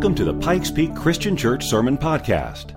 Welcome to the Pikes Peak Christian Church Sermon Podcast.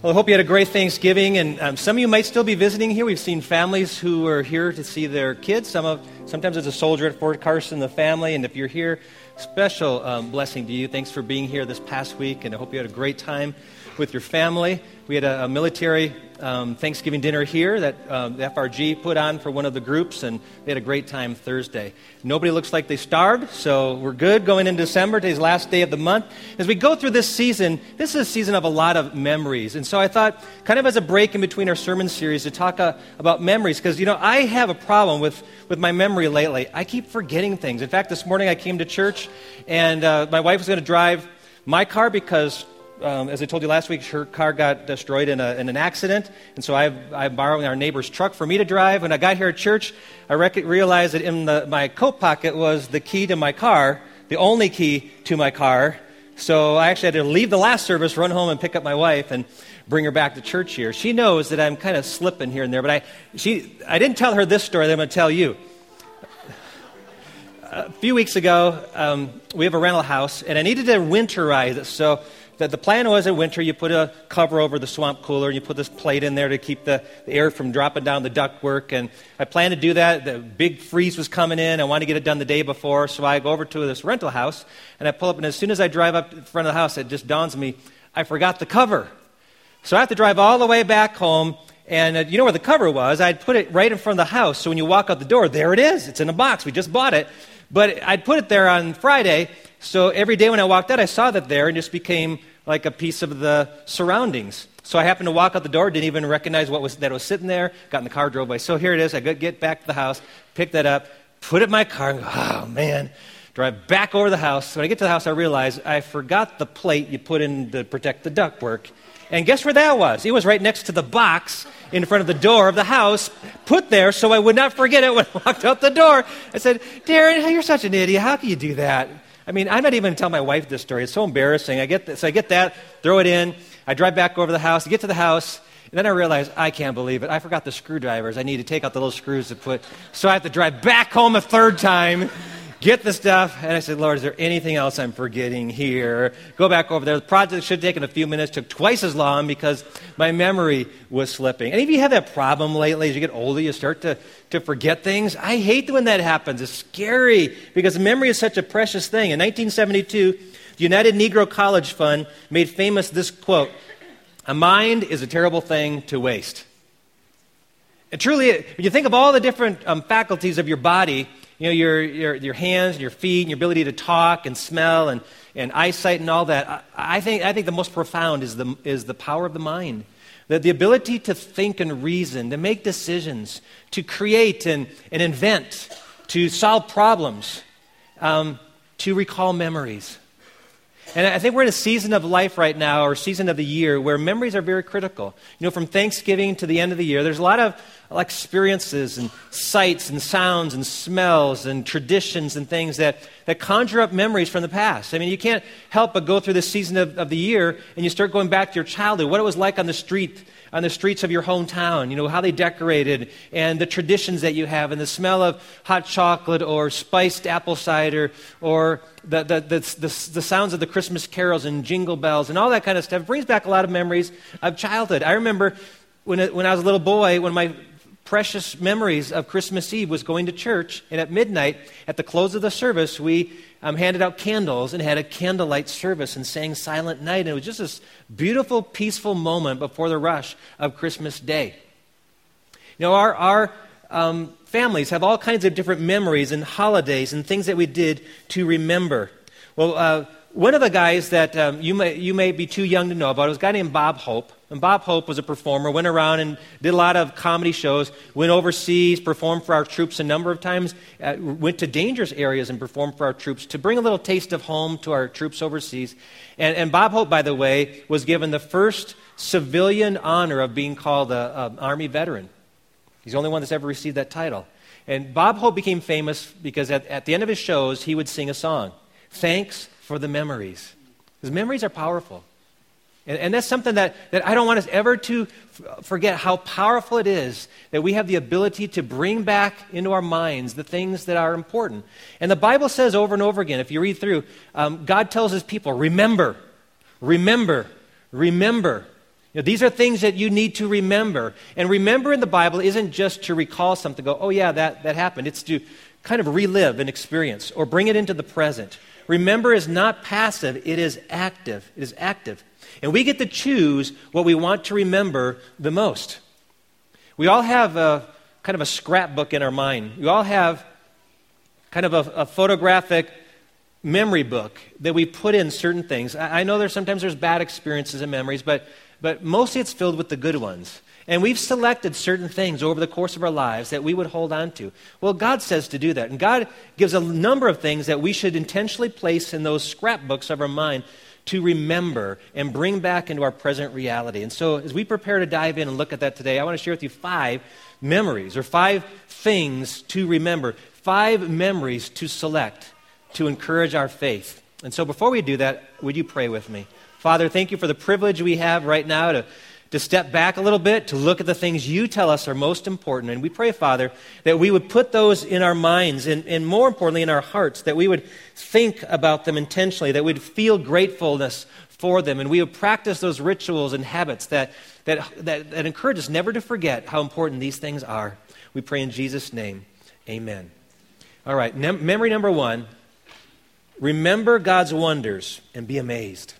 Well, I hope you had a great Thanksgiving, and um, some of you might still be visiting here. We've seen families who are here to see their kids. Some of, sometimes it's a soldier at Fort Carson, the family, and if you're here, special um, blessing to you. Thanks for being here this past week, and I hope you had a great time with your family. We had a, a military um, Thanksgiving dinner here that um, the FRG put on for one of the groups, and they had a great time Thursday. Nobody looks like they starved, so we're good going into December. Today's last day of the month. As we go through this season, this is a season of a lot of memories. And so I thought, kind of as a break in between our sermon series, to talk uh, about memories, because, you know, I have a problem with, with my memory lately. I keep forgetting things. In fact, this morning I came to church, and uh, my wife was going to drive my car because um, as I told you last week, her car got destroyed in, a, in an accident, and so I, I'm borrowing our neighbor's truck for me to drive. When I got here at church, I rec- realized that in the, my coat pocket was the key to my car, the only key to my car. So I actually had to leave the last service, run home, and pick up my wife and bring her back to church here. She knows that I'm kind of slipping here and there, but I, she, I didn't tell her this story that I'm going to tell you. A few weeks ago, um, we have a rental house, and I needed to winterize it. So the, plan was in winter you put a cover over the swamp cooler and you put this plate in there to keep the, the air from dropping down the ductwork. And I planned to do that. The big freeze was coming in. I wanted to get it done the day before. So I go over to this rental house and I pull up. And as soon as I drive up in front of the house, it just dawns on me I forgot the cover. So I have to drive all the way back home. And uh, you know where the cover was? I'd put it right in front of the house. So when you walk out the door, there it is. It's in a box. We just bought it. But I'd put it there on Friday. So every day when I walked out, I saw that there and just became like a piece of the surroundings. So I happened to walk out the door, didn't even recognize what was, that was sitting there, got in the car, drove by. So here it is. I get back to the house, pick that up, put it in my car, and go, oh man, drive back over the house. When I get to the house, I realize I forgot the plate you put in to protect the ductwork. And guess where that was? It was right next to the box in front of the door of the house, put there so I would not forget it when I walked out the door. I said, Darren, you're such an idiot. How can you do that? I mean, I'm not even to tell my wife this story. It's so embarrassing. I get this, so I get that, throw it in. I drive back over the house, I get to the house, and then I realize I can't believe it. I forgot the screwdrivers. I need to take out the little screws to put. So I have to drive back home a third time get the stuff. And I said, Lord, is there anything else I'm forgetting here? Go back over there. The project should have taken a few minutes, took twice as long because my memory was slipping. Any of you have that problem lately? As you get older, you start to, to forget things. I hate when that happens. It's scary because memory is such a precious thing. In 1972, the United Negro College Fund made famous this quote A mind is a terrible thing to waste. And truly, when you think of all the different um, faculties of your body, you know, your, your, your hands and your feet and your ability to talk and smell and, and eyesight and all that. I, I, think, I think the most profound is the, is the power of the mind. The, the ability to think and reason, to make decisions, to create and, and invent, to solve problems, um, to recall memories. And I think we're in a season of life right now, or season of the year, where memories are very critical. You know, from Thanksgiving to the end of the year, there's a lot of experiences and sights and sounds and smells and traditions and things that, that conjure up memories from the past. I mean, you can't help but go through this season of, of the year and you start going back to your childhood, what it was like on the street on the streets of your hometown, you know, how they decorated and the traditions that you have and the smell of hot chocolate or spiced apple cider or the, the, the, the, the sounds of the Christmas carols and jingle bells and all that kind of stuff. Brings back a lot of memories of childhood. I remember when, it, when I was a little boy, of my precious memories of Christmas Eve was going to church, and at midnight, at the close of the service, we um, handed out candles and had a candlelight service and sang Silent Night. And it was just this beautiful, peaceful moment before the rush of Christmas Day. You know, our, our um, families have all kinds of different memories and holidays and things that we did to remember. Well, uh, one of the guys that um, you, may, you may be too young to know about was a guy named Bob Hope. And Bob Hope was a performer, went around and did a lot of comedy shows, went overseas, performed for our troops a number of times, uh, went to dangerous areas and performed for our troops to bring a little taste of home to our troops overseas. And, and Bob Hope, by the way, was given the first civilian honor of being called an Army veteran. He's the only one that's ever received that title. And Bob Hope became famous because at, at the end of his shows, he would sing a song Thanks for the memories. His memories are powerful. And, and that's something that, that I don't want us ever to f- forget how powerful it is that we have the ability to bring back into our minds the things that are important. And the Bible says over and over again, if you read through, um, God tells his people, remember, remember, remember. You know, these are things that you need to remember. And remember in the Bible isn't just to recall something, go, oh, yeah, that, that happened. It's to kind of relive an experience or bring it into the present. Remember is not passive, it is active. It is active. And we get to choose what we want to remember the most. We all have a kind of a scrapbook in our mind. We all have kind of a, a photographic memory book that we put in certain things. I, I know there's sometimes there's bad experiences and memories, but, but mostly it's filled with the good ones. And we've selected certain things over the course of our lives that we would hold on to. Well, God says to do that. And God gives a number of things that we should intentionally place in those scrapbooks of our mind to remember and bring back into our present reality. And so, as we prepare to dive in and look at that today, I want to share with you five memories or five things to remember, five memories to select to encourage our faith. And so, before we do that, would you pray with me? Father, thank you for the privilege we have right now to to step back a little bit, to look at the things you tell us are most important. And we pray, Father, that we would put those in our minds and, and more importantly, in our hearts, that we would think about them intentionally, that we'd feel gratefulness for them, and we would practice those rituals and habits that, that, that, that encourage us never to forget how important these things are. We pray in Jesus' name. Amen. All right, Mem- memory number one remember God's wonders and be amazed.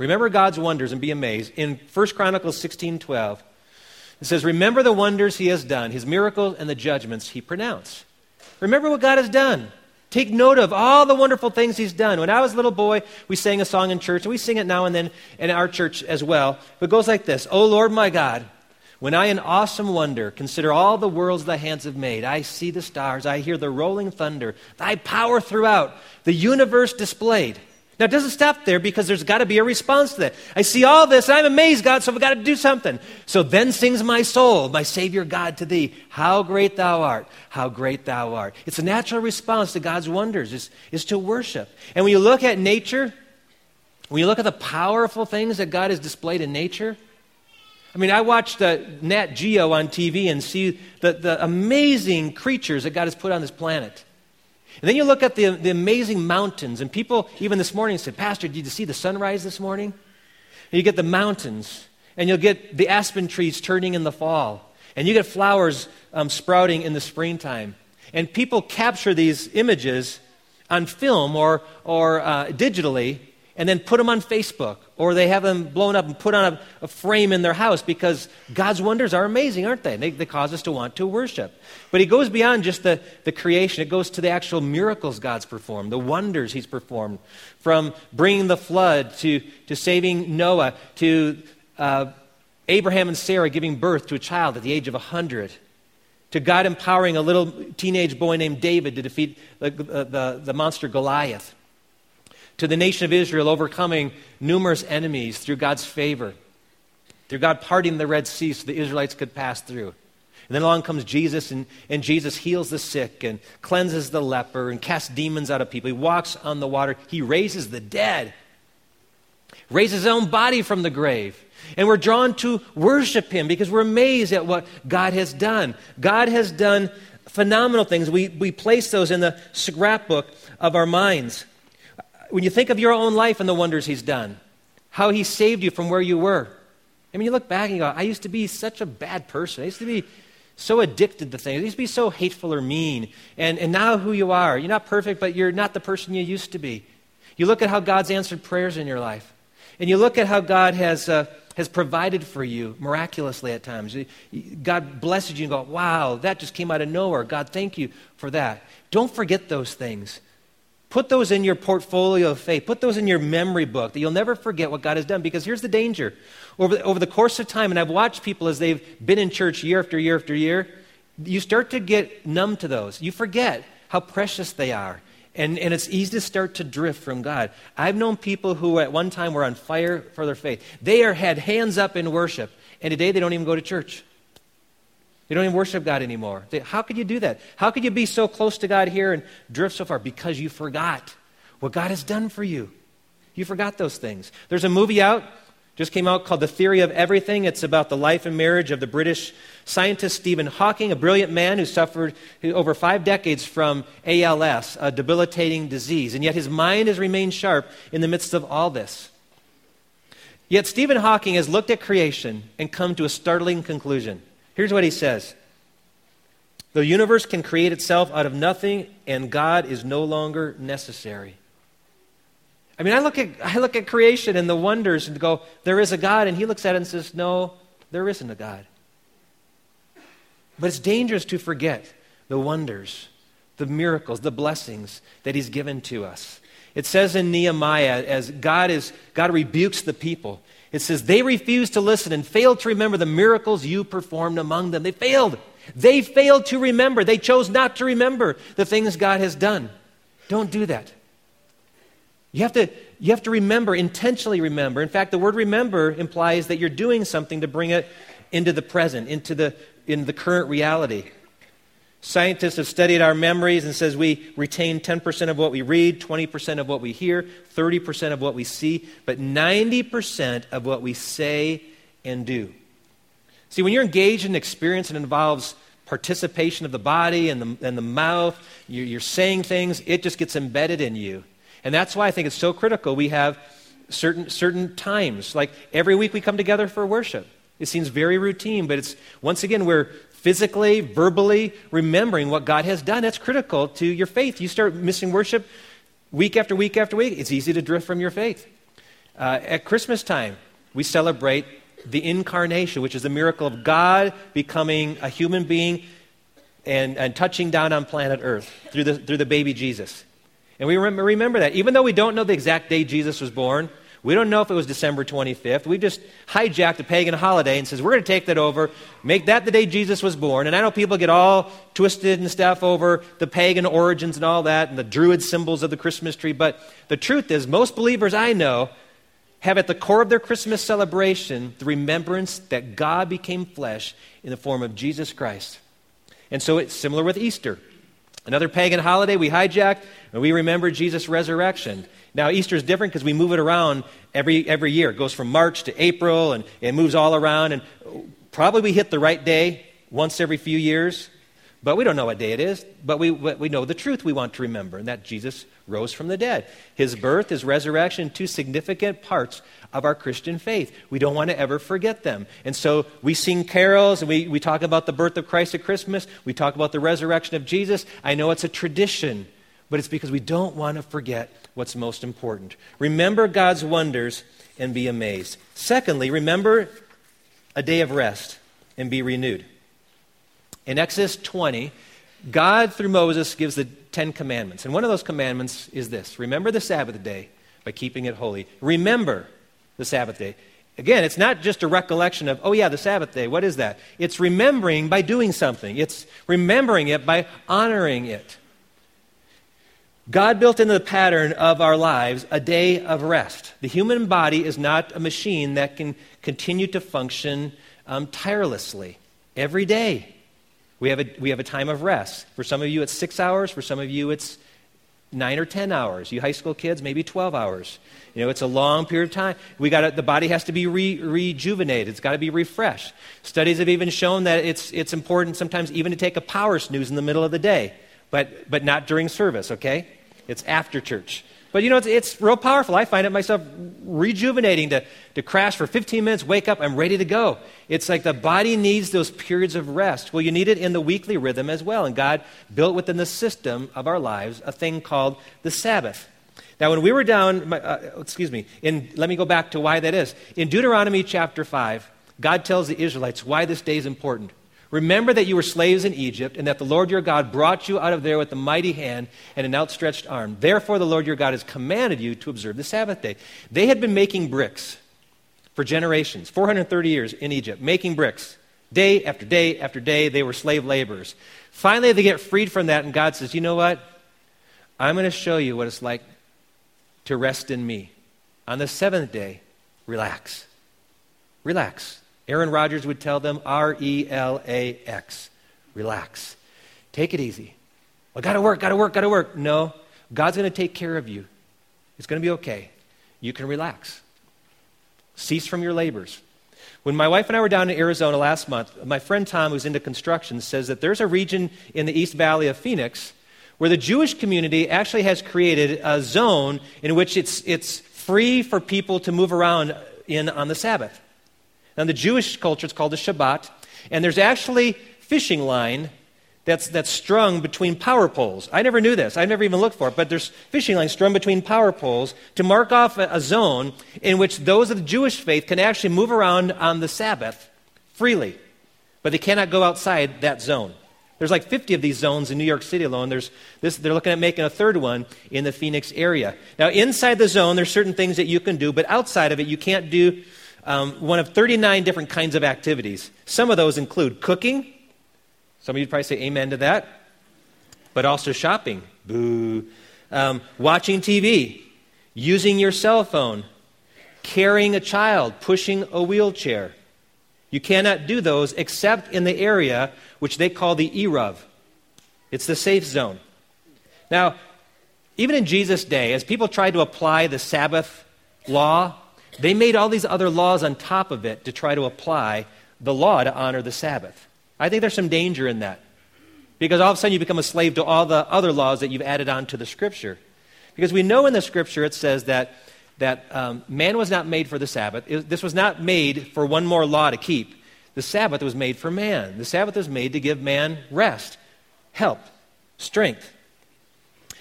Remember God's wonders and be amazed. In 1 Chronicles 16 12, it says, Remember the wonders he has done, his miracles, and the judgments he pronounced. Remember what God has done. Take note of all the wonderful things he's done. When I was a little boy, we sang a song in church, and we sing it now and then in our church as well. It goes like this O Lord my God, when I in awesome wonder consider all the worlds thy hands have made, I see the stars, I hear the rolling thunder, thy power throughout, the universe displayed. Now, it doesn't stop there because there's got to be a response to that. I see all this, I'm amazed, God, so I've got to do something. So then sings my soul, my Savior God, to thee, How great thou art, how great thou art. It's a natural response to God's wonders, is, is to worship. And when you look at nature, when you look at the powerful things that God has displayed in nature, I mean, I watch uh, Nat Geo on TV and see the, the amazing creatures that God has put on this planet. And then you look at the, the amazing mountains, and people, even this morning, said, Pastor, did you see the sunrise this morning? And you get the mountains, and you'll get the aspen trees turning in the fall, and you get flowers um, sprouting in the springtime. And people capture these images on film or, or uh, digitally, and then put them on Facebook, or they have them blown up and put on a, a, frame in their house because God's wonders are amazing, aren't they? they? They cause us to want to worship. But He goes beyond just the, the creation, it goes to the actual miracles God's performed, the wonders He's performed, from bringing the flood to, to saving Noah, to uh, Abraham and Sarah giving birth to a child at the age of 100 to God empowering a little teenage boy named David to defeat the, the, the monster Goliath to the nation of Israel overcoming numerous enemies through God's favor, through God parting the Red Sea so the Israelites could pass through. And then along comes Jesus, and, and Jesus heals the sick and cleanses the leper and casts demons out of people. He walks on the water. He raises the dead, raises his own body from the grave. And we're drawn to worship him because we're amazed at what God has done. God has done phenomenal things. We, we place those in the scrapbook of our minds when you think of your own life and the wonders He's done, how He saved you from where you were. I mean, you look back and you go, I used to be such a bad person. I used to be so addicted to things. I used to be so hateful or mean. And, and now who you are. You're not perfect, but you're not the person you used to be. You look at how God's answered prayers in your life. And you look at how God has, uh, has provided for you miraculously at times. God blesses you and go, wow, that just came out of nowhere. God, thank you for that. Don't forget those things. Put those in your portfolio of faith. Put those in your memory book that you'll never forget what God has done. Because here's the danger. Over the, over the course of time, and I've watched people as they've been in church year after year after year, you start to get numb to those. You forget how precious they are. And, and it's easy to start to drift from God. I've known people who at one time were on fire for their faith. They are, had hands up in worship, and today they don't even go to church. They don't even worship God anymore. How could you do that? How could you be so close to God here and drift so far? Because you forgot what God has done for you. You forgot those things. There's a movie out, just came out, called The Theory of Everything. It's about the life and marriage of the British scientist Stephen Hawking, a brilliant man who suffered over five decades from ALS, a debilitating disease. And yet his mind has remained sharp in the midst of all this. Yet Stephen Hawking has looked at creation and come to a startling conclusion. Here's what he says The universe can create itself out of nothing, and God is no longer necessary. I mean, I look at, I look at creation and the wonders and go, there is a God. And he looks at it and says, no, there isn't a God. But it's dangerous to forget the wonders, the miracles, the blessings that he's given to us. It says in Nehemiah, as God, is, God rebukes the people, it says, They refused to listen and failed to remember the miracles you performed among them. They failed. They failed to remember. They chose not to remember the things God has done. Don't do that. You have to, you have to remember, intentionally remember. In fact, the word remember implies that you're doing something to bring it into the present, into the, in the current reality. Scientists have studied our memories and says we retain 10% of what we read, 20% of what we hear, 30% of what we see, but 90% of what we say and do. See, when you're engaged in an experience that involves participation of the body and the, and the mouth, you're, you're saying things, it just gets embedded in you. And that's why I think it's so critical we have certain, certain times. Like every week we come together for worship. It seems very routine, but it's, once again, we're physically, verbally remembering what God has done. That's critical to your faith. You start missing worship week after week after week, it's easy to drift from your faith. Uh, at Christmas time, we celebrate the incarnation, which is the miracle of God becoming a human being and, and touching down on planet Earth through the, through the baby Jesus. And we remember, remember that. Even though we don't know the exact day Jesus was born, we don't know if it was December 25th. We just hijacked a pagan holiday and says we're going to take that over, make that the day Jesus was born. And I know people get all twisted and stuff over the pagan origins and all that and the druid symbols of the Christmas tree. But the truth is, most believers I know have at the core of their Christmas celebration the remembrance that God became flesh in the form of Jesus Christ. And so it's similar with Easter. Another pagan holiday we hijacked, and we remember Jesus' resurrection. Now, Easter is different because we move it around every, every year. It goes from March to April, and it moves all around. And probably we hit the right day once every few years, but we don't know what day it is. But we, we know the truth we want to remember, and that Jesus rose from the dead. His birth, his resurrection, two significant parts of our Christian faith. We don't want to ever forget them. And so we sing carols and we, we talk about the birth of Christ at Christmas. We talk about the resurrection of Jesus. I know it's a tradition, but it's because we don't want to forget what's most important. Remember God's wonders and be amazed. Secondly, remember a day of rest and be renewed. In Exodus 20, God, through Moses, gives the Ten Commandments. And one of those commandments is this Remember the Sabbath day by keeping it holy. Remember the Sabbath day. Again, it's not just a recollection of, oh, yeah, the Sabbath day. What is that? It's remembering by doing something, it's remembering it by honoring it. God built into the pattern of our lives a day of rest. The human body is not a machine that can continue to function um, tirelessly every day. We have, a, we have a time of rest. For some of you, it's six hours. For some of you, it's nine or 10 hours. You high school kids, maybe 12 hours. You know, it's a long period of time. We got the body has to be re, rejuvenated. It's got to be refreshed. Studies have even shown that it's, it's important sometimes even to take a power snooze in the middle of the day, but, but not during service, okay? It's after church. But you know, it's, it's real powerful. I find it myself rejuvenating to, to crash for 15 minutes, wake up, I'm ready to go. It's like the body needs those periods of rest. Well, you need it in the weekly rhythm as well. And God built within the system of our lives a thing called the Sabbath. Now, when we were down, uh, excuse me, in, let me go back to why that is. In Deuteronomy chapter 5, God tells the Israelites why this day is important. Remember that you were slaves in Egypt, and that the Lord your God brought you out of there with a mighty hand and an outstretched arm. Therefore, the Lord your God has commanded you to observe the Sabbath day. They had been making bricks for generations, 430 years in Egypt, making bricks. Day after day after day, they were slave laborers. Finally, they get freed from that, and God says, You know what? I'm going to show you what it's like to rest in me. On the seventh day, relax. Relax. Aaron Rodgers would tell them R E L A X. Relax. Take it easy. I gotta work, gotta work, gotta work. No, God's gonna take care of you. It's gonna be okay. you can relax. Cease from your labors. When my wife and I were down in Arizona last month, my friend Tom, who's into construction, says that there's a region in the East Valley of Phoenix where the Jewish community actually has created a zone in which it's, it's free for people to move around in on the Sabbath. Now, in the Jewish culture, it's called the Shabbat, and there's actually fishing line that's, that's strung between power poles. I never knew this. I never even looked for it, but there's fishing lines strung between power poles to mark off a, a zone in which those of the Jewish faith can actually move around on the Sabbath freely, but they cannot go outside that zone. There's like 50 of these zones in New York City alone. There's this, they're looking at making a third one in the Phoenix area. Now, inside the zone, there's certain things that you can do, but outside of it, you can't do um, one of 39 different kinds of activities. Some of those include cooking. Some of you probably say amen to that. But also shopping. Boo. Um, watching TV. Using your cell phone. Carrying a child. Pushing a wheelchair. You cannot do those except in the area which they call the Eruv. It's the safe zone. Now, even in Jesus' day, as people tried to apply the Sabbath law, they made all these other laws on top of it to try to apply the law to honor the Sabbath. I think there's some danger in that. Because all of a sudden you become a slave to all the other laws that you've added on to the Scripture. Because we know in the Scripture it says that, that um, man was not made for the Sabbath. It, this was not made for one more law to keep. The Sabbath was made for man. The Sabbath was made to give man rest, help, strength.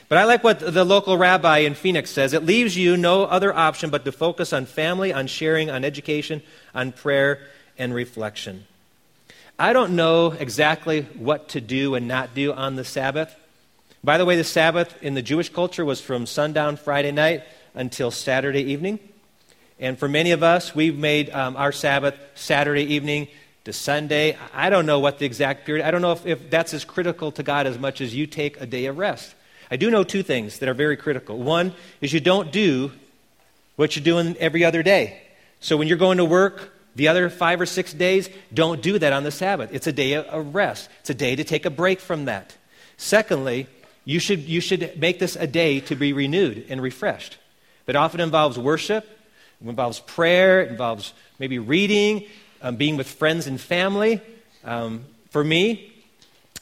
But I like what the local rabbi in Phoenix says. It leaves you no other option but to focus on family, on sharing, on education, on prayer, and reflection. I don't know exactly what to do and not do on the Sabbath. By the way, the Sabbath in the Jewish culture was from sundown Friday night until Saturday evening. And for many of us, we've made um, our Sabbath Saturday evening to Sunday. I don't know what the exact period, I don't know if, if that's as critical to God as much as you take a day of rest. I do know two things that are very critical. One is you don't do what you're doing every other day. So when you're going to work the other five or six days, don't do that on the Sabbath. It's a day of rest, it's a day to take a break from that. Secondly, you should, you should make this a day to be renewed and refreshed. It often involves worship, it involves prayer, it involves maybe reading, um, being with friends and family. Um, for me,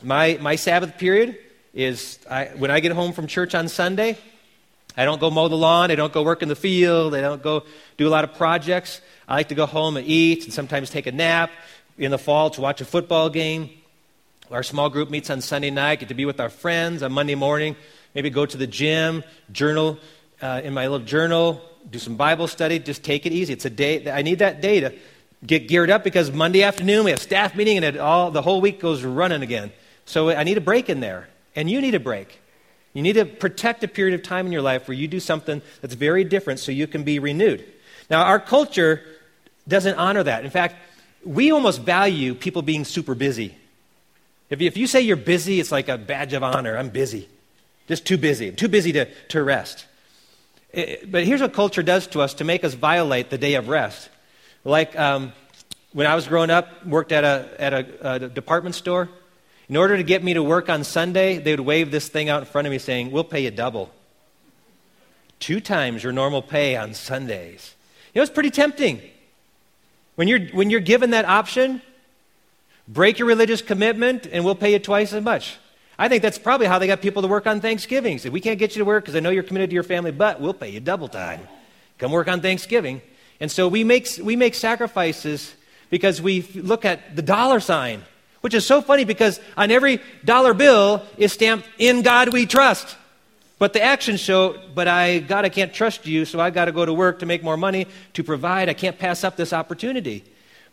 my, my Sabbath period is I, when I get home from church on Sunday, I don't go mow the lawn, I don't go work in the field, I don't go do a lot of projects. I like to go home and eat and sometimes take a nap in the fall to watch a football game. Our small group meets on Sunday night, get to be with our friends on Monday morning, maybe go to the gym, journal uh, in my little journal, do some Bible study, just take it easy. It's a day, that I need that day to get geared up because Monday afternoon we have staff meeting and it all, the whole week goes running again. So I need a break in there. And you need a break. You need to protect a period of time in your life where you do something that's very different so you can be renewed. Now, our culture doesn't honor that. In fact, we almost value people being super busy. If you, if you say you're busy, it's like a badge of honor. I'm busy. Just too busy. I'm too busy to, to rest. It, but here's what culture does to us to make us violate the day of rest. Like um, when I was growing up, worked at a, at a, a department store. In order to get me to work on Sunday, they would wave this thing out in front of me saying, We'll pay you double. Two times your normal pay on Sundays. You know, it's pretty tempting. When you're, when you're given that option, break your religious commitment and we'll pay you twice as much. I think that's probably how they got people to work on Thanksgiving. Say, we can't get you to work because I know you're committed to your family, but we'll pay you double time. Come work on Thanksgiving. And so we make, we make sacrifices because we look at the dollar sign, which is so funny because on every dollar bill is stamped, In God We Trust. But the actions show, but I, God, I can't trust you, so I got to go to work to make more money to provide. I can't pass up this opportunity.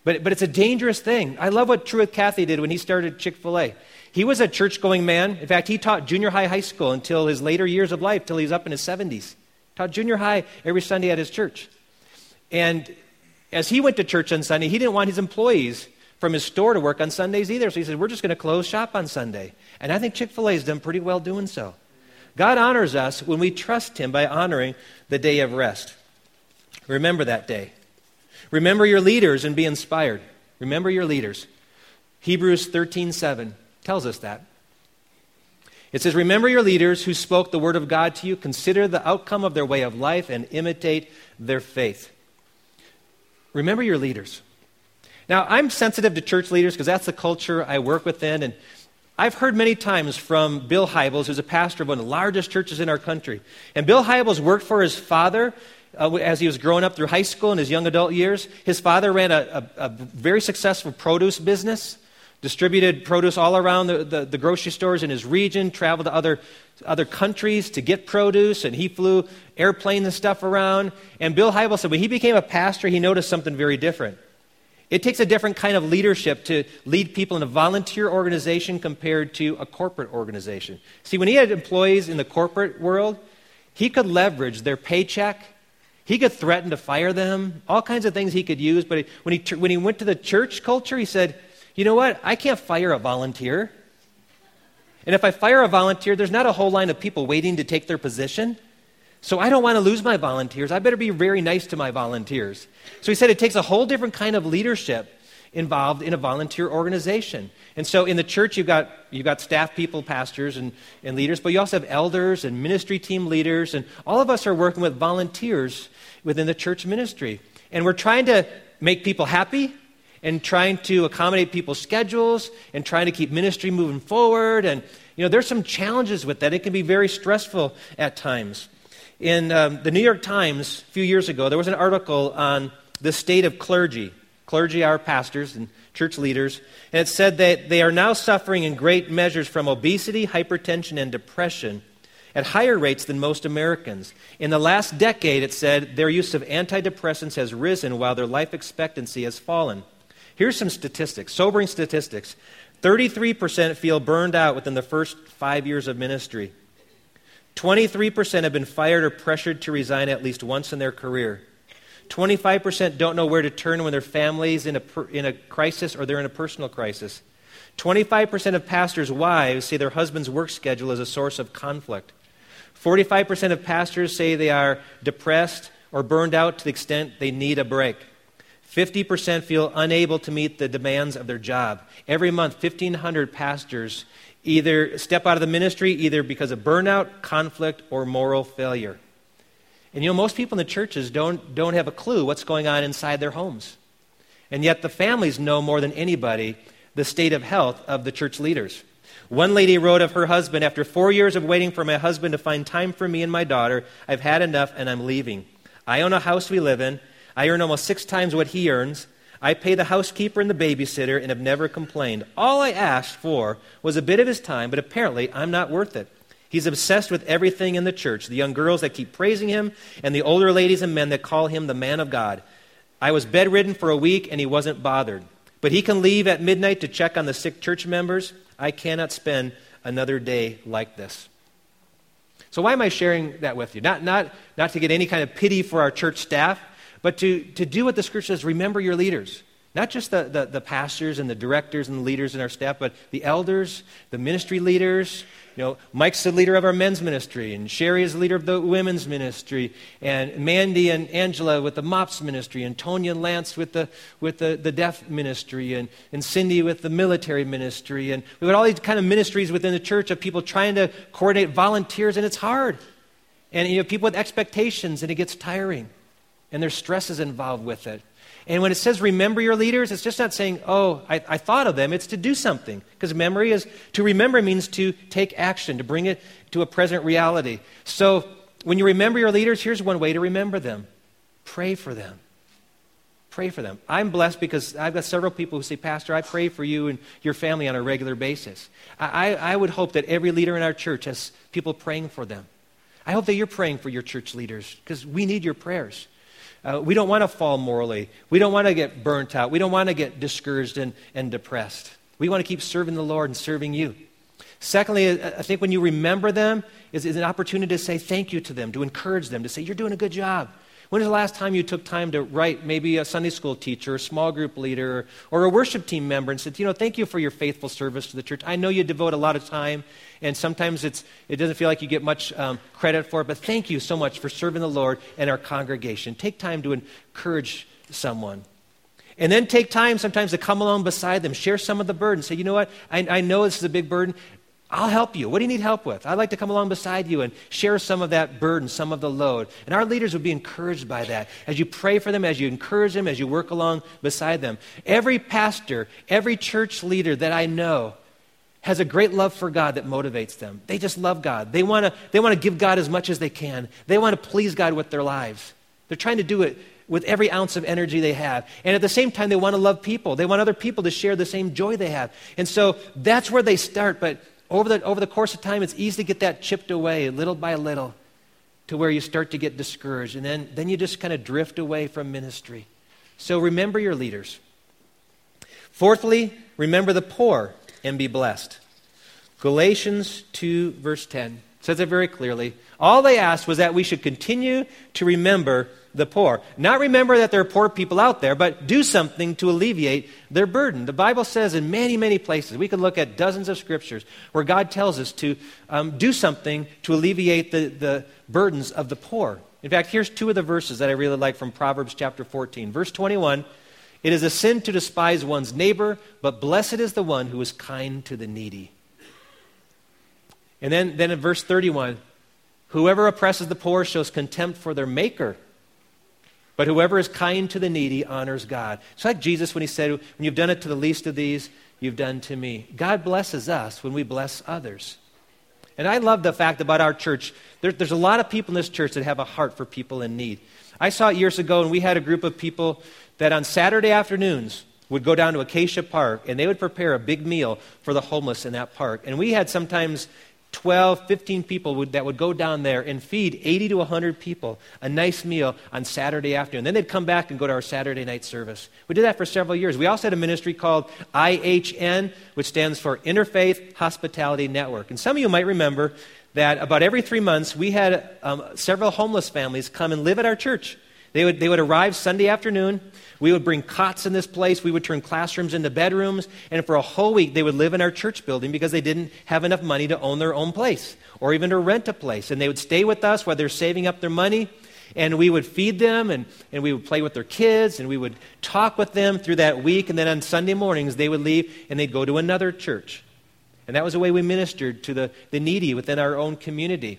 But, but it's a dangerous thing. I love what Truett Cathy did when he started Chick fil A. He was a church going man. In fact, he taught junior high, high school until his later years of life, till he was up in his 70s. Taught junior high every Sunday at his church. And as he went to church on Sunday, he didn't want his employees from his store to work on Sundays either. So he said, We're just going to close shop on Sunday. And I think Chick fil A has done pretty well doing so. God honors us when we trust Him by honoring the day of rest. Remember that day. Remember your leaders and be inspired. Remember your leaders. Hebrews 13 7 tells us that. It says, Remember your leaders who spoke the word of God to you, consider the outcome of their way of life, and imitate their faith. Remember your leaders. Now, I'm sensitive to church leaders because that's the culture I work within. And I've heard many times from Bill Hybels, who's a pastor of one of the largest churches in our country. And Bill Hybels worked for his father uh, as he was growing up through high school and his young adult years. His father ran a, a, a very successful produce business distributed produce all around the, the, the, grocery stores in his region, traveled to other, other countries to get produce, and he flew airplanes and stuff around. And Bill Hybels said when he became a pastor, he noticed something very different. It takes a different kind of leadership to lead people in a volunteer organization compared to a corporate organization. See, when he had employees in the corporate world, he could leverage their paycheck. He could threaten to fire them, all kinds of things he could use. But when he, when he went to the church culture, he said, you know what? I can't fire a volunteer. And if I fire a volunteer, there's not a whole line of people waiting to take their position. So I don't want to lose my volunteers. I better be very nice to my volunteers. So he said it takes a whole different kind of leadership involved in a volunteer organization. And so in the church, you've got, you've got staff people, pastors, and, and leaders, but you also have elders and ministry team leaders. And all of us are working with volunteers within the church ministry. And we're trying to make people happy and trying to accommodate people's schedules and trying to keep ministry moving forward. And, you know, there's some challenges with that. It can be very stressful at times. In um, the New York Times a few years ago, there was an article on the state of clergy. Clergy are pastors and church leaders. And it said that they are now suffering in great measures from obesity, hypertension, and depression at higher rates than most Americans. In the last decade, it said, their use of antidepressants has risen while their life expectancy has fallen. Here's some statistics, sobering statistics 33% feel burned out within the first five years of ministry. 23% have been fired or pressured to resign at least once in their career. 25% don't know where to turn when their family's in a, in a crisis or they're in a personal crisis. 25% of pastors' wives say their husband's work schedule is a source of conflict. 45% of pastors say they are depressed or burned out to the extent they need a break. 50% feel unable to meet the demands of their job. Every month, 1,500 pastors either step out of the ministry either because of burnout, conflict, or moral failure. And you know, most people in the churches don't, don't have a clue what's going on inside their homes. And yet the families know more than anybody the state of health of the church leaders. One lady wrote of her husband After four years of waiting for my husband to find time for me and my daughter, I've had enough and I'm leaving. I own a house we live in. I earn almost six times what he earns. I pay the housekeeper and the babysitter and have never complained. All I asked for was a bit of his time, but apparently I'm not worth it. He's obsessed with everything in the church the young girls that keep praising him, and the older ladies and men that call him the man of God. I was bedridden for a week, and he wasn't bothered. But he can leave at midnight to check on the sick church members. I cannot spend another day like this. So, why am I sharing that with you? Not, not, not to get any kind of pity for our church staff, but to, to do what the scripture says, remember your leaders. Not just the, the, the, pastors and the directors and the leaders in our staff, but the elders, the ministry leaders. You know, Mike's the leader of our men's ministry, and Sherry is the leader of the women's ministry, and Mandy and Angela with the MOPS ministry, and Tonya and Lance with the, with the, the deaf ministry, and, and Cindy with the military ministry. And we've got all these kind of ministries within the church of people trying to coordinate volunteers, and it's hard. And you know, people with expectations, and it gets tiring and there's stresses involved with it. And when it says remember your leaders, it's just not saying, oh, I, I thought of them. It's to do something. Because memory is, to remember means to take action, to bring it to a present reality. So when you remember your leaders, here's one way to remember them pray for them. Pray for them. I'm blessed because I've got several people who say, Pastor, I pray for you and your family on a regular basis. I, I would hope that every leader in our church has people praying for them. I hope that you're praying for your church leaders because we need your prayers. Uh, we don't want to fall morally. We don't want to get burnt out. We don't want to get discouraged and, and depressed. We want to keep serving the Lord and serving you. Secondly, I think when you remember them, is, is an opportunity to say thank you to them, to encourage them, to say, You're doing a good job. When was the last time you took time to write maybe a Sunday school teacher, a small group leader, or a worship team member and said, you know, thank you for your faithful service to the church. I know you devote a lot of time, and sometimes it's, it doesn't feel like you get much um, credit for it, but thank you so much for serving the Lord and our congregation. Take time to encourage someone. And then take time sometimes to come along beside them, share some of the burden. Say, you know what? I, I know this is a big burden. I'll help you. What do you need help with? I'd like to come along beside you and share some of that burden, some of the load. And our leaders would be encouraged by that. As you pray for them, as you encourage them, as you work along beside them. Every pastor, every church leader that I know has a great love for God that motivates them. They just love God. They want to they want to give God as much as they can. They want to please God with their lives. They're trying to do it with every ounce of energy they have. And at the same time, they want to love people. They want other people to share the same joy they have. And so that's where they start. But over the, over the course of time, it's easy to get that chipped away little by little to where you start to get discouraged. And then, then you just kind of drift away from ministry. So remember your leaders. Fourthly, remember the poor and be blessed. Galatians 2, verse 10 says it very clearly. All they asked was that we should continue to remember the poor. Not remember that there are poor people out there, but do something to alleviate their burden. The Bible says in many, many places, we could look at dozens of scriptures where God tells us to um, do something to alleviate the, the burdens of the poor. In fact, here's two of the verses that I really like from Proverbs chapter 14. Verse 21 It is a sin to despise one's neighbor, but blessed is the one who is kind to the needy. And then, then in verse 31, whoever oppresses the poor shows contempt for their maker. But whoever is kind to the needy honors God. It's like Jesus when he said, When you've done it to the least of these, you've done to me. God blesses us when we bless others. And I love the fact about our church. There, there's a lot of people in this church that have a heart for people in need. I saw it years ago, and we had a group of people that on Saturday afternoons would go down to Acacia Park and they would prepare a big meal for the homeless in that park. And we had sometimes 12, 15 people would, that would go down there and feed 80 to 100 people a nice meal on Saturday afternoon. Then they'd come back and go to our Saturday night service. We did that for several years. We also had a ministry called IHN, which stands for Interfaith Hospitality Network. And some of you might remember that about every three months we had um, several homeless families come and live at our church. They would, they would arrive Sunday afternoon. We would bring cots in this place. We would turn classrooms into bedrooms. And for a whole week, they would live in our church building because they didn't have enough money to own their own place or even to rent a place. And they would stay with us while they're saving up their money. And we would feed them and, and we would play with their kids and we would talk with them through that week. And then on Sunday mornings, they would leave and they'd go to another church. And that was the way we ministered to the, the needy within our own community.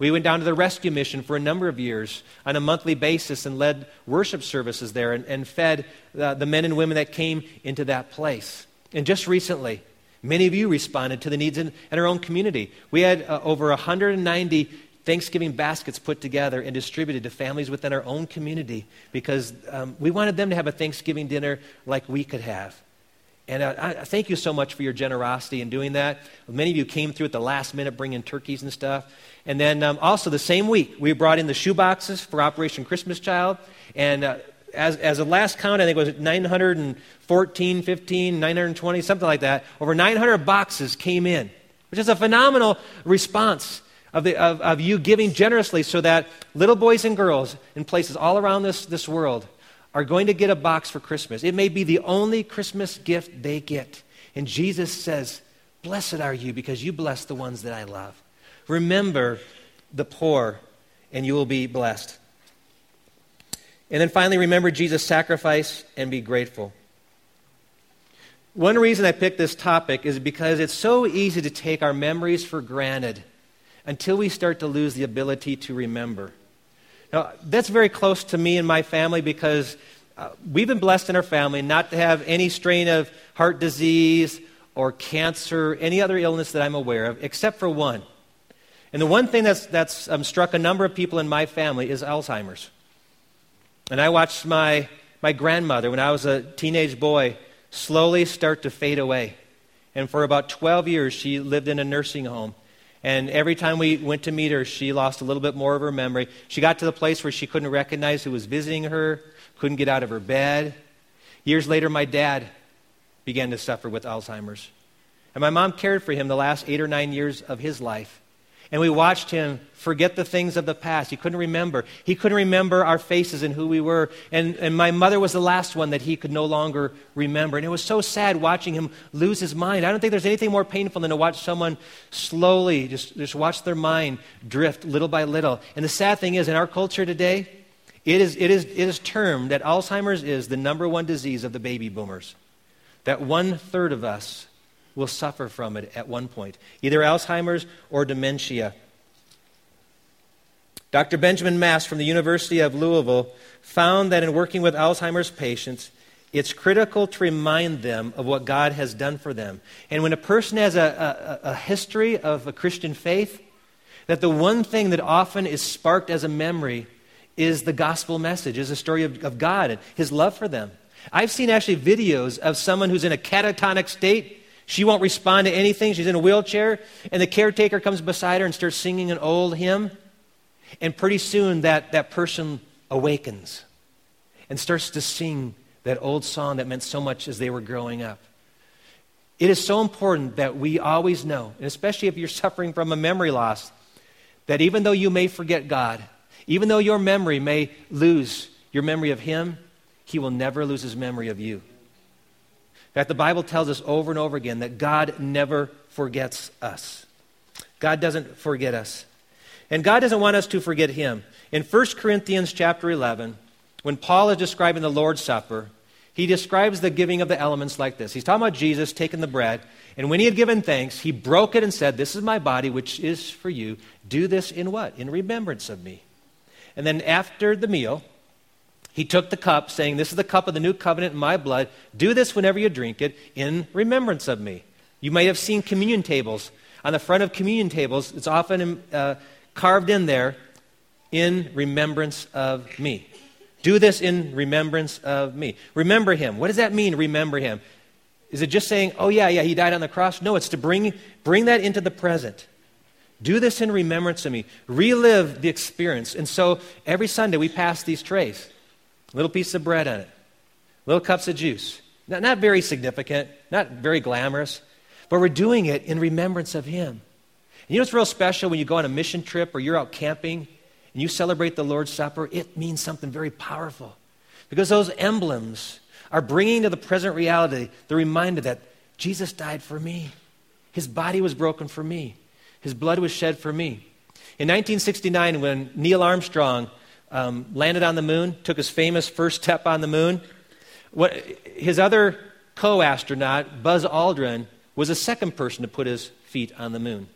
We went down to the rescue mission for a number of years on a monthly basis and led worship services there and, and fed uh, the men and women that came into that place. And just recently, many of you responded to the needs in, in our own community. We had uh, over 190 Thanksgiving baskets put together and distributed to families within our own community because um, we wanted them to have a Thanksgiving dinner like we could have. And uh, I, thank you so much for your generosity in doing that. Many of you came through at the last minute bringing turkeys and stuff. And then um, also the same week, we brought in the shoe boxes for Operation Christmas Child. And uh, as, as a last count, I think it was 914, 15, 920, something like that. Over 900 boxes came in, which is a phenomenal response of, the, of, of you giving generously so that little boys and girls in places all around this, this world are going to get a box for Christmas. It may be the only Christmas gift they get. And Jesus says, Blessed are you because you bless the ones that I love. Remember the poor, and you will be blessed. And then finally, remember Jesus' sacrifice and be grateful. One reason I picked this topic is because it's so easy to take our memories for granted until we start to lose the ability to remember. Now, that's very close to me and my family because uh, we've been blessed in our family not to have any strain of heart disease or cancer, any other illness that I'm aware of, except for one. And the one thing that's, that's um, struck a number of people in my family is Alzheimer's. And I watched my, my grandmother, when I was a teenage boy, slowly start to fade away. And for about 12 years, she lived in a nursing home. And every time we went to meet her, she lost a little bit more of her memory. She got to the place where she couldn't recognize who was visiting her, couldn't get out of her bed. Years later, my dad began to suffer with Alzheimer's. And my mom cared for him the last eight or nine years of his life. And we watched him forget the things of the past. He couldn't remember. He couldn't remember our faces and who we were. And, and my mother was the last one that he could no longer remember. And it was so sad watching him lose his mind. I don't think there's anything more painful than to watch someone slowly just, just watch their mind drift little by little. And the sad thing is, in our culture today, it is, it is, it is termed that Alzheimer's is the number one disease of the baby boomers. That one third of us will suffer from it at one point, either Alzheimer's or dementia. Dr. Benjamin Mast from the University of Louisville found that in working with Alzheimer's patients, it's critical to remind them of what God has done for them. And when a person has a, a, a, history of a Christian faith, that the one thing that often is sparked as a memory is the gospel message, is the story of, of God and his love for them. I've seen actually videos of someone who's in a catatonic state. She won't respond to anything. She's in a wheelchair, and the caretaker comes beside her and starts singing an old hymn. And pretty soon that, that person awakens and starts to sing that old song that meant so much as they were growing up. It is so important that we always know, and especially if you're suffering from a memory loss, that even though you may forget God, even though your memory may lose your memory of Him, He will never lose His memory of you. In fact, the Bible tells us over and over again that God never forgets us. God doesn't forget us. And God doesn't want us to forget Him. In 1 Corinthians chapter 11, when Paul is describing the Lord's Supper, he describes the giving of the elements like this. He's talking about Jesus taking the bread, and when he had given thanks, he broke it and said, This is my body, which is for you. Do this in what? In remembrance of me. And then after the meal, he took the cup, saying, This is the cup of the new covenant in my blood. Do this whenever you drink it in remembrance of me. You may have seen communion tables. On the front of communion tables, it's often uh, carved in there, in remembrance of me. Do this in remembrance of me. Remember him. What does that mean, remember him? Is it just saying, oh, yeah, yeah, he died on the cross? No, it's to bring, bring that into the present. Do this in remembrance of me. Relive the experience. And so every Sunday we pass these trays little piece of bread on it, little cups of juice. Not, not very significant, not very glamorous, but we're doing it in remembrance of him. And you know what's real special when you go on a mission trip or you're out camping and you celebrate the Lord's Supper, it means something very powerful. Because those emblems are bringing to the present reality the reminder that Jesus died for me. His body was broken for me. His blood was shed for me. In 1969, when Neil Armstrong um, landed on the moon, took his famous first step on the moon, what, his other co astronaut, Buzz Aldrin, was the second person to put his feet on the moon.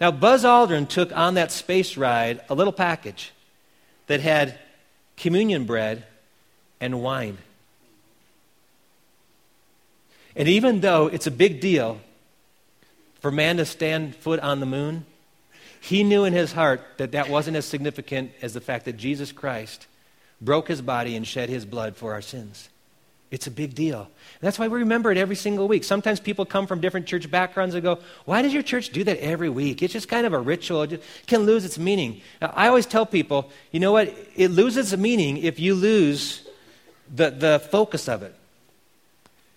Now, Buzz Aldrin took on that space ride a little package that had communion bread and wine. And even though it's a big deal for man to stand foot on the moon, he knew in his heart that that wasn't as significant as the fact that Jesus Christ broke his body and shed his blood for our sins. It's a big deal. And that's why we remember it every single week. Sometimes people come from different church backgrounds and go, Why does your church do that every week? It's just kind of a ritual. It can lose its meaning. Now, I always tell people, you know what? It loses its meaning if you lose the, the focus of it.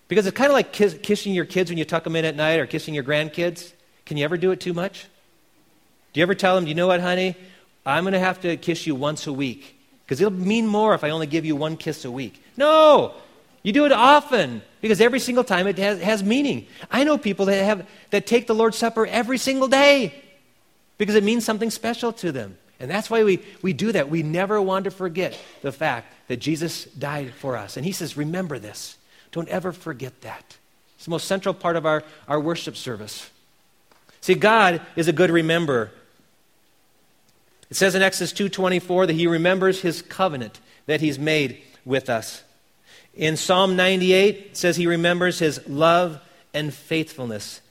Because it's kind of like kiss, kissing your kids when you tuck them in at night or kissing your grandkids. Can you ever do it too much? Do you ever tell them, Do you know what, honey? I'm going to have to kiss you once a week because it'll mean more if I only give you one kiss a week. No! You do it often because every single time it has, has meaning. I know people that, have, that take the Lord's Supper every single day because it means something special to them. And that's why we, we do that. We never want to forget the fact that Jesus died for us. And he says, remember this. Don't ever forget that. It's the most central part of our, our worship service. See, God is a good rememberer. It says in Exodus 2:24 that he remembers his covenant that he's made with us. In Psalm 98, it says he remembers his love and faithfulness.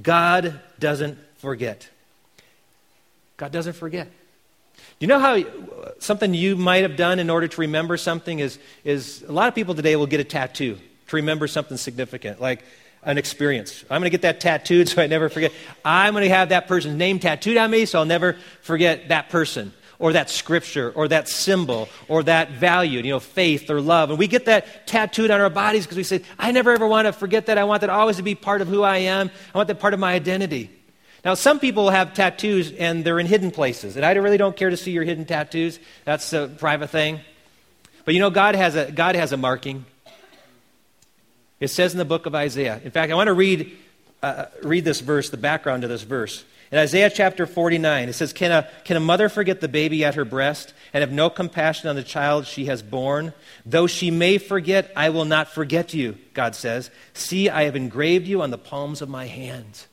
God doesn't forget. God doesn't forget. Do you know how something you might have done in order to remember something is, is a lot of people today will get a tattoo to remember something significant, like an experience. I'm going to get that tattooed so I never forget. I'm going to have that person's name tattooed on me so I'll never forget that person or that scripture or that symbol or that value, you know, faith or love. And we get that tattooed on our bodies because we say, I never ever want to forget that. I want that always to be part of who I am. I want that part of my identity. Now, some people have tattoos and they're in hidden places. And I really don't care to see your hidden tattoos. That's a private thing. But you know, God has a, God has a marking. It says in the book of Isaiah. In fact, I want to read, uh, read this verse, the background to this verse. In Isaiah chapter 49, it says, can a, can a mother forget the baby at her breast and have no compassion on the child she has borne? Though she may forget, I will not forget you, God says. See, I have engraved you on the palms of my hands.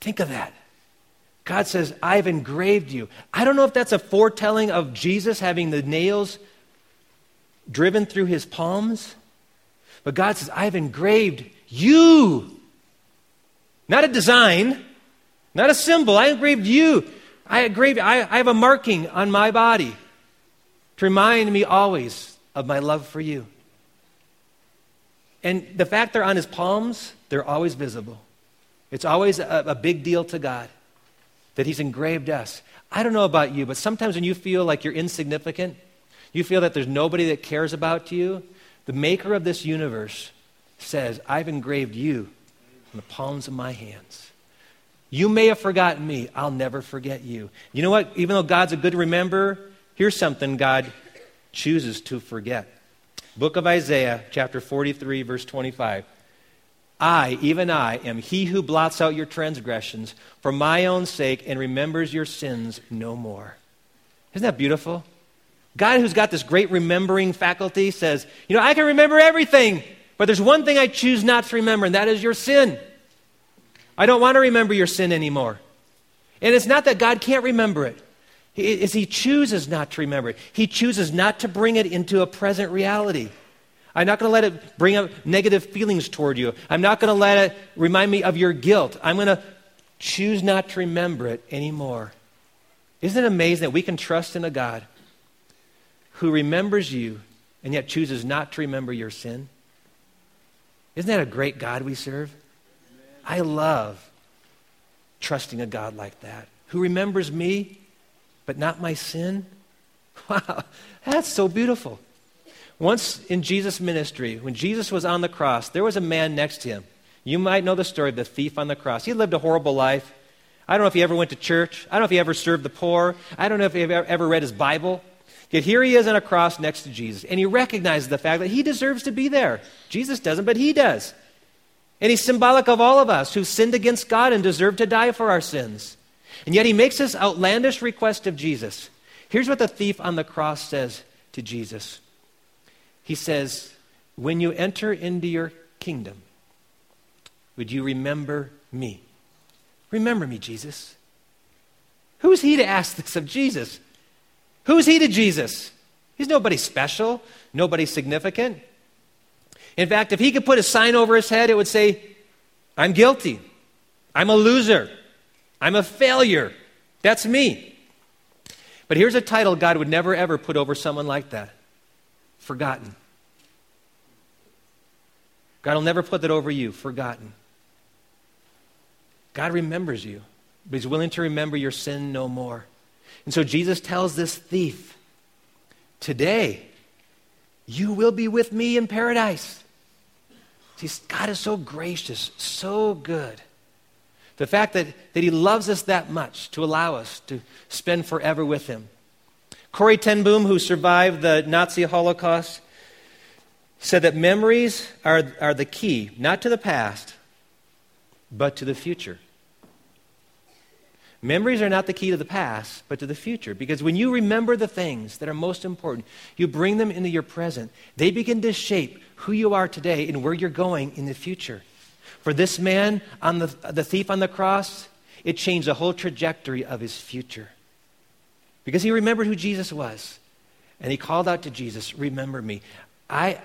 Think of that. God says, I've engraved you. I don't know if that's a foretelling of Jesus having the nails driven through his palms, but God says, I've engraved you. Not a design, not a symbol. I engraved you. I engraved, I, I have a marking on my body to remind me always of my love for you. And the fact they're on his palms, they're always visible. It's always a, a big deal to God that He's engraved us. I don't know about you, but sometimes when you feel like you're insignificant, you feel that there's nobody that cares about you, the maker of this universe says, I've engraved you on the palms of my hands. You may have forgotten me. I'll never forget you. You know what? Even though God's a good remember, here's something God chooses to forget. Book of Isaiah, chapter 43, verse 25. I, even I, am he who blots out your transgressions for my own sake and remembers your sins no more. Isn't that beautiful? God, who's got this great remembering faculty, says, You know, I can remember everything, but there's one thing I choose not to remember, and that is your sin. I don't want to remember your sin anymore. And it's not that God can't remember it, it's He chooses not to remember it. He chooses not to bring it into a present reality. I'm not going to let it bring up negative feelings toward you. I'm not going to let it remind me of your guilt. I'm going to choose not to remember it anymore. Isn't it amazing that we can trust in a God who remembers you and yet chooses not to remember your sin? Isn't that a great God we serve? I love trusting a God like that who remembers me but not my sin. Wow, that's so beautiful. Once in Jesus' ministry, when Jesus was on the cross, there was a man next to him. You might know the story of the thief on the cross. He lived a horrible life. I don't know if he ever went to church. I don't know if he ever served the poor. I don't know if he ever read his Bible. Yet here he is on a cross next to Jesus, and he recognizes the fact that he deserves to be there. Jesus doesn't, but he does. And he's symbolic of all of us who sinned against God and deserve to die for our sins. And yet he makes this outlandish request of Jesus. Here's what the thief on the cross says to Jesus he says, When you enter into your kingdom, would you remember me? Remember me, Jesus. Who's he to ask this of Jesus? Who's he to Jesus? He's nobody special, nobody significant. In fact, if he could put a sign over his head, it would say, I'm guilty. I'm a loser. I'm a failure. That's me. But here's a title God would never ever put over someone like that forgotten. God will never put that over you, forgotten. God remembers you, but He's willing to remember your sin no more. And so Jesus tells this thief, Today, you will be with me in paradise. See, God is so gracious, so good. The fact that, that He loves us that much to allow us to spend forever with Him. Corrie ten Boom, who survived the Nazi Holocaust, said that memories are, are the key, not to the past, but to the future. Memories are not the key to the past, but to the future. Because when you remember the things that are most important, you bring them into your present, they begin to shape who you are today and where you're going in the future. For this man, on the, the thief on the cross, it changed the whole trajectory of his future because he remembered who Jesus was. And he called out to Jesus, Remember me. I,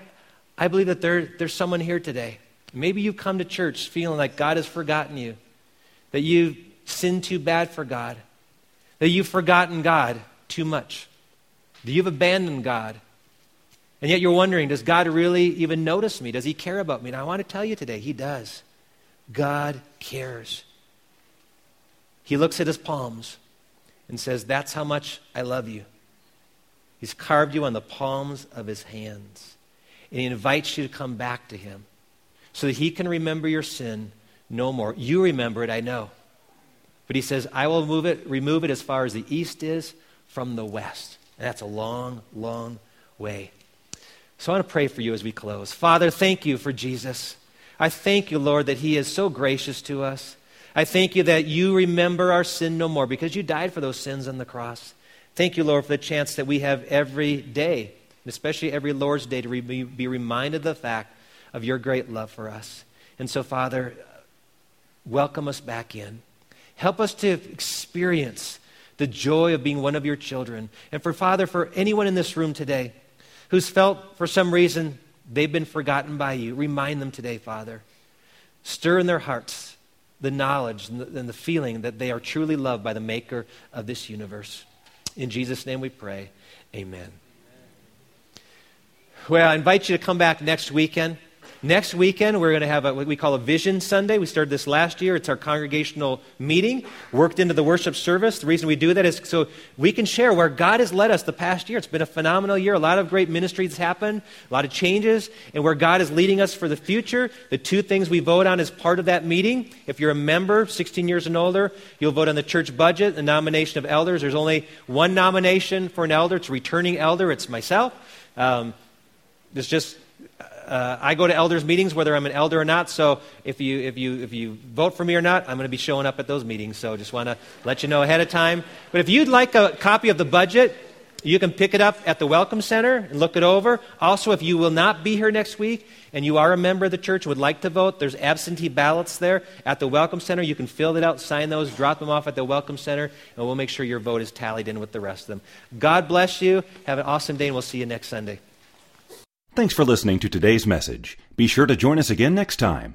I believe that there, there's someone here today. Maybe you've come to church feeling like God has forgotten you, that you've sinned too bad for God, that you've forgotten God too much, that you've abandoned God. And yet you're wondering, does God really even notice me? Does he care about me? And I want to tell you today, he does. God cares. He looks at his palms and says, That's how much I love you. He's carved you on the palms of his hands. And he invites you to come back to him so that he can remember your sin no more. You remember it, I know. But he says, I will move it, remove it as far as the east is from the west. And that's a long, long way. So I want to pray for you as we close. Father, thank you for Jesus. I thank you, Lord, that he is so gracious to us. I thank you that you remember our sin no more because you died for those sins on the cross. Thank you, Lord, for the chance that we have every day, especially every Lord's Day, to re- be reminded of the fact of your great love for us. And so, Father, welcome us back in. Help us to experience the joy of being one of your children. And for Father, for anyone in this room today who's felt for some reason they've been forgotten by you, remind them today, Father. Stir in their hearts the knowledge and the, and the feeling that they are truly loved by the Maker of this universe. In Jesus' name we pray. Amen. Well, I invite you to come back next weekend. Next weekend, we're going to have a, what we call a Vision Sunday. We started this last year. It's our congregational meeting, worked into the worship service. The reason we do that is so we can share where God has led us the past year. It's been a phenomenal year. A lot of great ministries happened, a lot of changes, and where God is leading us for the future. The two things we vote on as part of that meeting. If you're a member, 16 years and older, you'll vote on the church budget, the nomination of elders. There's only one nomination for an elder. It's returning elder. It's myself. Um, it's just uh, I go to elders meetings whether I'm an elder or not. So if you if you if you vote for me or not, I'm going to be showing up at those meetings. So just want to let you know ahead of time. But if you'd like a copy of the budget, you can pick it up at the Welcome Center and look it over. Also, if you will not be here next week and you are a member of the church would like to vote, there's absentee ballots there at the Welcome Center. You can fill it out, sign those, drop them off at the Welcome Center, and we'll make sure your vote is tallied in with the rest of them. God bless you. Have an awesome day, and we'll see you next Sunday. Thanks for listening to today's message. Be sure to join us again next time.